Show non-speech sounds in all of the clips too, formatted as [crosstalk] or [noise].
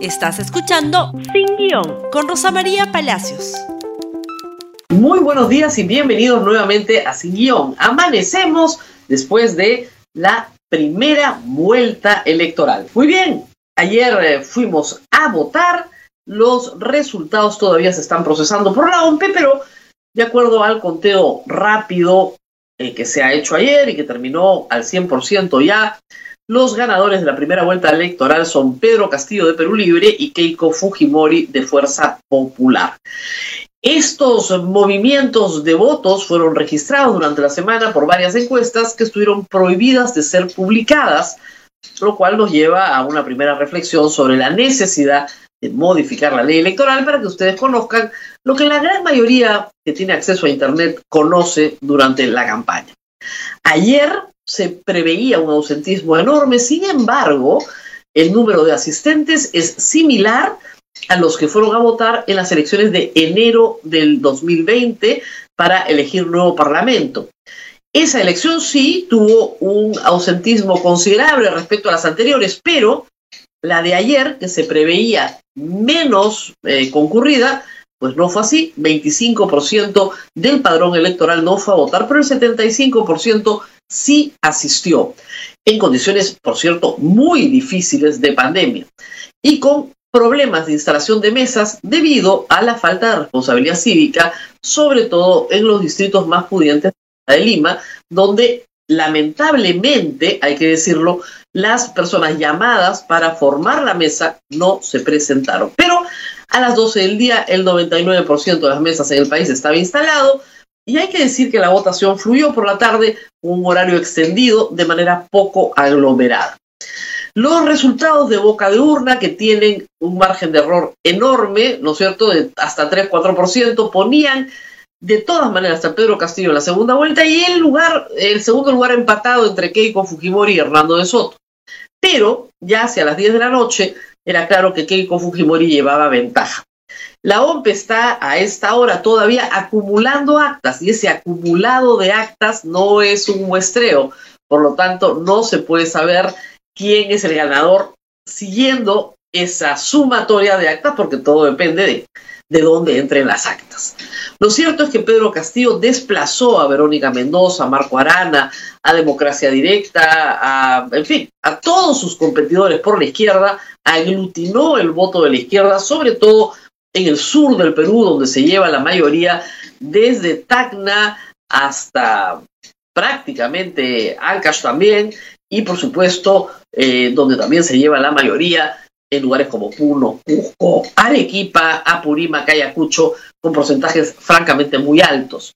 Estás escuchando Sin Guión con Rosa María Palacios. Muy buenos días y bienvenidos nuevamente a Sin Guión. Amanecemos después de la primera vuelta electoral. Muy bien, ayer eh, fuimos a votar. Los resultados todavía se están procesando por la OMP, pero de acuerdo al conteo rápido eh, que se ha hecho ayer y que terminó al 100% ya, los ganadores de la primera vuelta electoral son Pedro Castillo de Perú Libre y Keiko Fujimori de Fuerza Popular. Estos movimientos de votos fueron registrados durante la semana por varias encuestas que estuvieron prohibidas de ser publicadas, lo cual nos lleva a una primera reflexión sobre la necesidad de modificar la ley electoral para que ustedes conozcan lo que la gran mayoría que tiene acceso a Internet conoce durante la campaña. Ayer se preveía un ausentismo enorme, sin embargo, el número de asistentes es similar a los que fueron a votar en las elecciones de enero del 2020 para elegir nuevo parlamento. Esa elección sí tuvo un ausentismo considerable respecto a las anteriores, pero la de ayer, que se preveía menos eh, concurrida, pues no fue así. 25% del padrón electoral no fue a votar, pero el 75% sí asistió, en condiciones, por cierto, muy difíciles de pandemia y con problemas de instalación de mesas debido a la falta de responsabilidad cívica, sobre todo en los distritos más pudientes de Lima, donde lamentablemente, hay que decirlo, las personas llamadas para formar la mesa no se presentaron. Pero a las 12 del día, el 99% de las mesas en el país estaba instalado, y hay que decir que la votación fluyó por la tarde, un horario extendido de manera poco aglomerada. Los resultados de boca de urna, que tienen un margen de error enorme, ¿no es cierto?, de hasta 3-4%, ponían de todas maneras a Pedro Castillo en la segunda vuelta y el lugar, el segundo lugar empatado entre Keiko Fujimori y Hernando de Soto. Pero ya hacia las 10 de la noche era claro que Keiko Fujimori llevaba ventaja. La OMP está a esta hora todavía acumulando actas y ese acumulado de actas no es un muestreo. Por lo tanto, no se puede saber quién es el ganador siguiendo esa sumatoria de actas porque todo depende de, de dónde entren las actas. Lo cierto es que Pedro Castillo desplazó a Verónica Mendoza, a Marco Arana, a Democracia Directa, a, en fin, a todos sus competidores por la izquierda, aglutinó el voto de la izquierda, sobre todo en el sur del Perú, donde se lleva la mayoría, desde Tacna hasta prácticamente Ancash también, y por supuesto, eh, donde también se lleva la mayoría en lugares como Puno, Cusco, Arequipa, Apurímac, Ayacucho, con porcentajes francamente muy altos.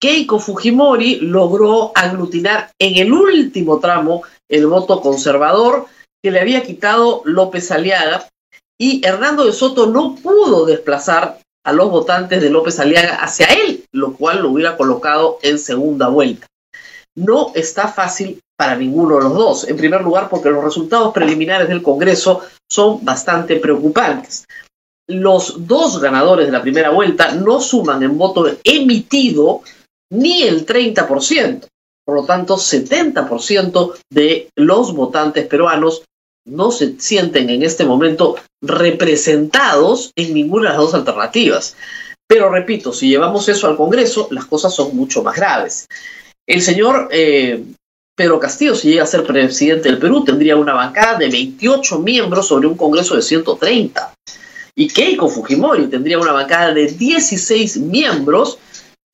Keiko Fujimori logró aglutinar en el último tramo el voto conservador que le había quitado López Aliaga y Hernando de Soto no pudo desplazar a los votantes de López Aliaga hacia él, lo cual lo hubiera colocado en segunda vuelta. No está fácil para ninguno de los dos. En primer lugar, porque los resultados preliminares del Congreso son bastante preocupantes. Los dos ganadores de la primera vuelta no suman en voto emitido ni el 30%. Por lo tanto, 70% de los votantes peruanos no se sienten en este momento representados en ninguna de las dos alternativas. Pero repito, si llevamos eso al Congreso, las cosas son mucho más graves. El señor eh, Pedro Castillo, si llega a ser presidente del Perú, tendría una bancada de 28 miembros sobre un Congreso de 130. Y Keiko Fujimori tendría una bancada de 16 miembros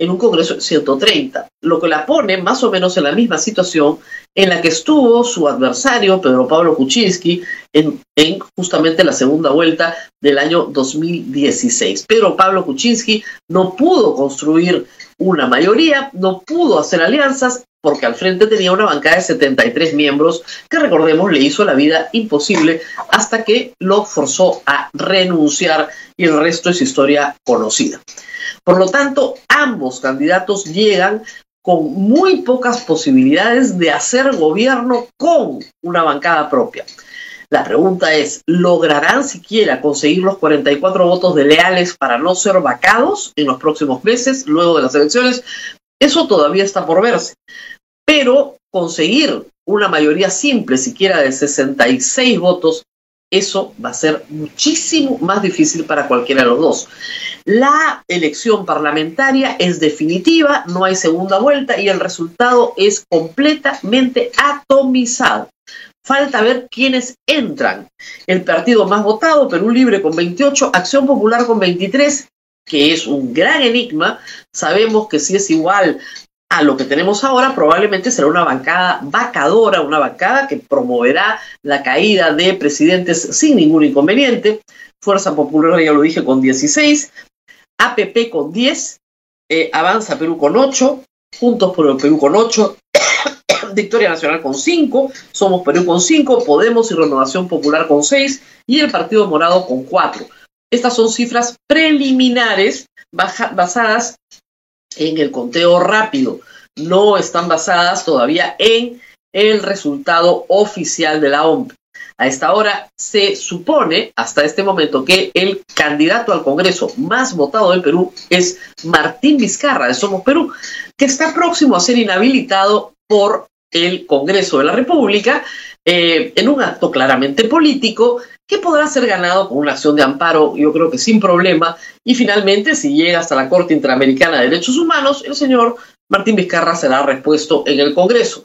en un Congreso de 130, lo que la pone más o menos en la misma situación en la que estuvo su adversario, Pedro Pablo Kuczynski, en, en, justamente la segunda vuelta del año 2016. Pedro Pablo Kuczynski no pudo construir una mayoría, no pudo hacer alianzas porque al frente tenía una bancada de 73 miembros que recordemos le hizo la vida imposible hasta que lo forzó a renunciar y el resto es historia conocida. Por lo tanto, ambos candidatos llegan con muy pocas posibilidades de hacer gobierno con una bancada propia. La pregunta es, ¿lograrán siquiera conseguir los 44 votos de leales para no ser vacados en los próximos meses, luego de las elecciones? Eso todavía está por verse. Pero conseguir una mayoría simple, siquiera de 66 votos, eso va a ser muchísimo más difícil para cualquiera de los dos. La elección parlamentaria es definitiva, no hay segunda vuelta y el resultado es completamente atomizado. Falta ver quiénes entran. El partido más votado, Perú Libre con 28, Acción Popular con 23, que es un gran enigma. Sabemos que si es igual a lo que tenemos ahora, probablemente será una bancada vacadora, una bancada que promoverá la caída de presidentes sin ningún inconveniente. Fuerza Popular, ya lo dije, con 16, APP con 10, eh, Avanza Perú con 8, Juntos por el Perú con 8, [coughs] Victoria Nacional con 5, Somos Perú con 5, Podemos y Renovación Popular con 6 y el Partido Morado con 4. Estas son cifras preliminares basadas en el conteo rápido. No están basadas todavía en el resultado oficial de la OMP. A esta hora se supone, hasta este momento, que el candidato al Congreso más votado del Perú es Martín Vizcarra de Somos Perú, que está próximo a ser inhabilitado por el Congreso de la República eh, en un acto claramente político que podrá ser ganado con una acción de amparo, yo creo que sin problema, y finalmente, si llega hasta la Corte Interamericana de Derechos Humanos, el señor Martín Vizcarra será repuesto en el Congreso.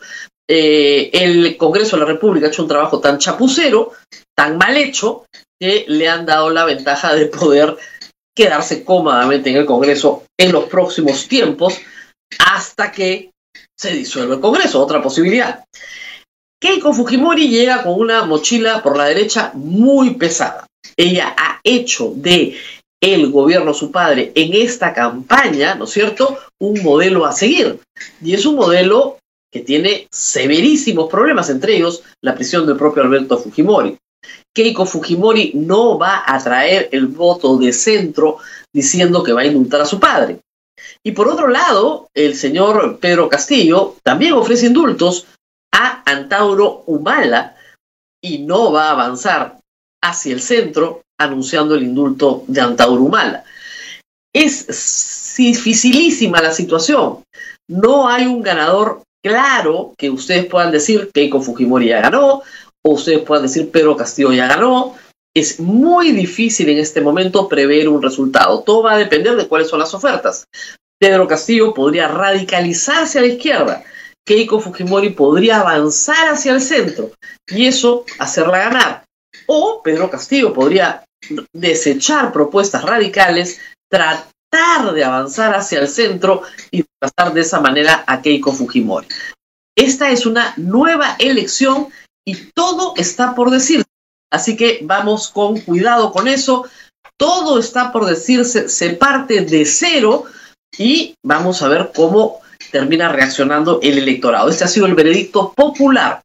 Eh, el Congreso de la República ha hecho un trabajo tan chapucero, tan mal hecho, que le han dado la ventaja de poder quedarse cómodamente en el Congreso en los próximos tiempos hasta que se disuelva el Congreso, otra posibilidad. Keiko Fujimori llega con una mochila por la derecha muy pesada. Ella ha hecho de el gobierno, su padre, en esta campaña, ¿no es cierto?, un modelo a seguir. Y es un modelo que tiene severísimos problemas, entre ellos la prisión del propio Alberto Fujimori. Keiko Fujimori no va a traer el voto de centro diciendo que va a indultar a su padre. Y por otro lado, el señor Pedro Castillo también ofrece indultos a Antauro Humala y no va a avanzar hacia el centro anunciando el indulto de Antauro Humala. Es dificilísima la situación. No hay un ganador claro que ustedes puedan decir Keiko Fujimori ya ganó, o ustedes puedan decir Pedro Castillo ya ganó. Es muy difícil en este momento prever un resultado. Todo va a depender de cuáles son las ofertas. Pedro Castillo podría radicalizarse a la izquierda. Keiko Fujimori podría avanzar hacia el centro y eso hacerla ganar. O Pedro Castillo podría desechar propuestas radicales, tratar de avanzar hacia el centro y pasar de esa manera a Keiko Fujimori. Esta es una nueva elección y todo está por decirse. Así que vamos con cuidado con eso. Todo está por decirse, se parte de cero y vamos a ver cómo termina reaccionando el electorado. Este ha sido el veredicto popular.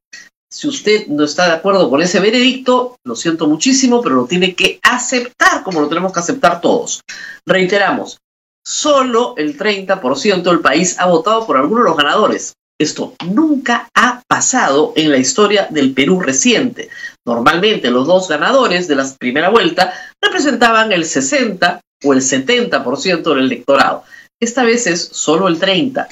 Si usted no está de acuerdo con ese veredicto, lo siento muchísimo, pero lo tiene que aceptar como lo tenemos que aceptar todos. Reiteramos, solo el 30% del país ha votado por alguno de los ganadores. Esto nunca ha pasado en la historia del Perú reciente. Normalmente los dos ganadores de la primera vuelta representaban el 60 o el 70% del electorado. Esta vez es solo el 30.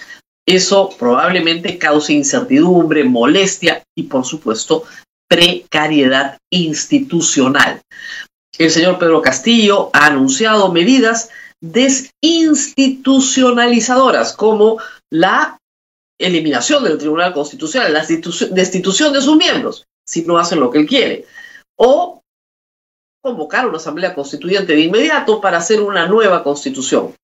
Eso probablemente cause incertidumbre, molestia y, por supuesto, precariedad institucional. El señor Pedro Castillo ha anunciado medidas desinstitucionalizadoras como la eliminación del Tribunal Constitucional, la destitución de sus miembros, si no hacen lo que él quiere, o convocar una asamblea constituyente de inmediato para hacer una nueva constitución.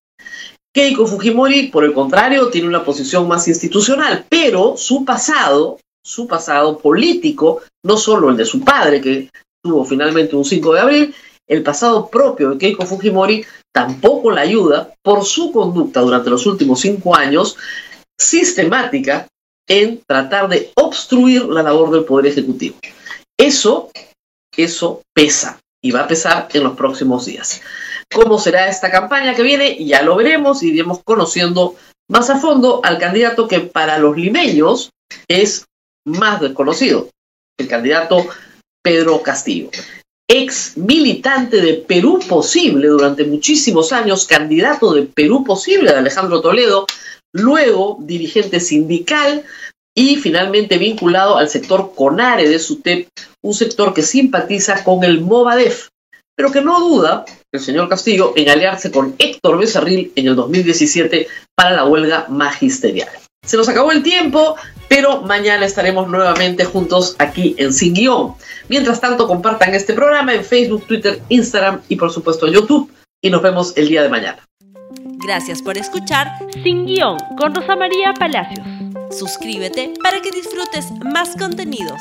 Keiko Fujimori, por el contrario, tiene una posición más institucional, pero su pasado, su pasado político, no solo el de su padre, que tuvo finalmente un 5 de abril, el pasado propio de Keiko Fujimori tampoco la ayuda por su conducta durante los últimos cinco años sistemática en tratar de obstruir la labor del Poder Ejecutivo. Eso, eso pesa y va a pesar en los próximos días. ¿Cómo será esta campaña que viene? Ya lo veremos y iremos conociendo más a fondo al candidato que para los limeños es más desconocido, el candidato Pedro Castillo. Ex militante de Perú Posible durante muchísimos años, candidato de Perú Posible de Alejandro Toledo, luego dirigente sindical y finalmente vinculado al sector CONARE de SUTEP, un sector que simpatiza con el Movadef, pero que no duda el señor Castillo en aliarse con Héctor Becerril en el 2017 para la huelga magisterial. Se nos acabó el tiempo, pero mañana estaremos nuevamente juntos aquí en Sin Guión. Mientras tanto, compartan este programa en Facebook, Twitter, Instagram y por supuesto en YouTube. Y nos vemos el día de mañana. Gracias por escuchar Sin Guión con Rosa María Palacios. Suscríbete para que disfrutes más contenidos.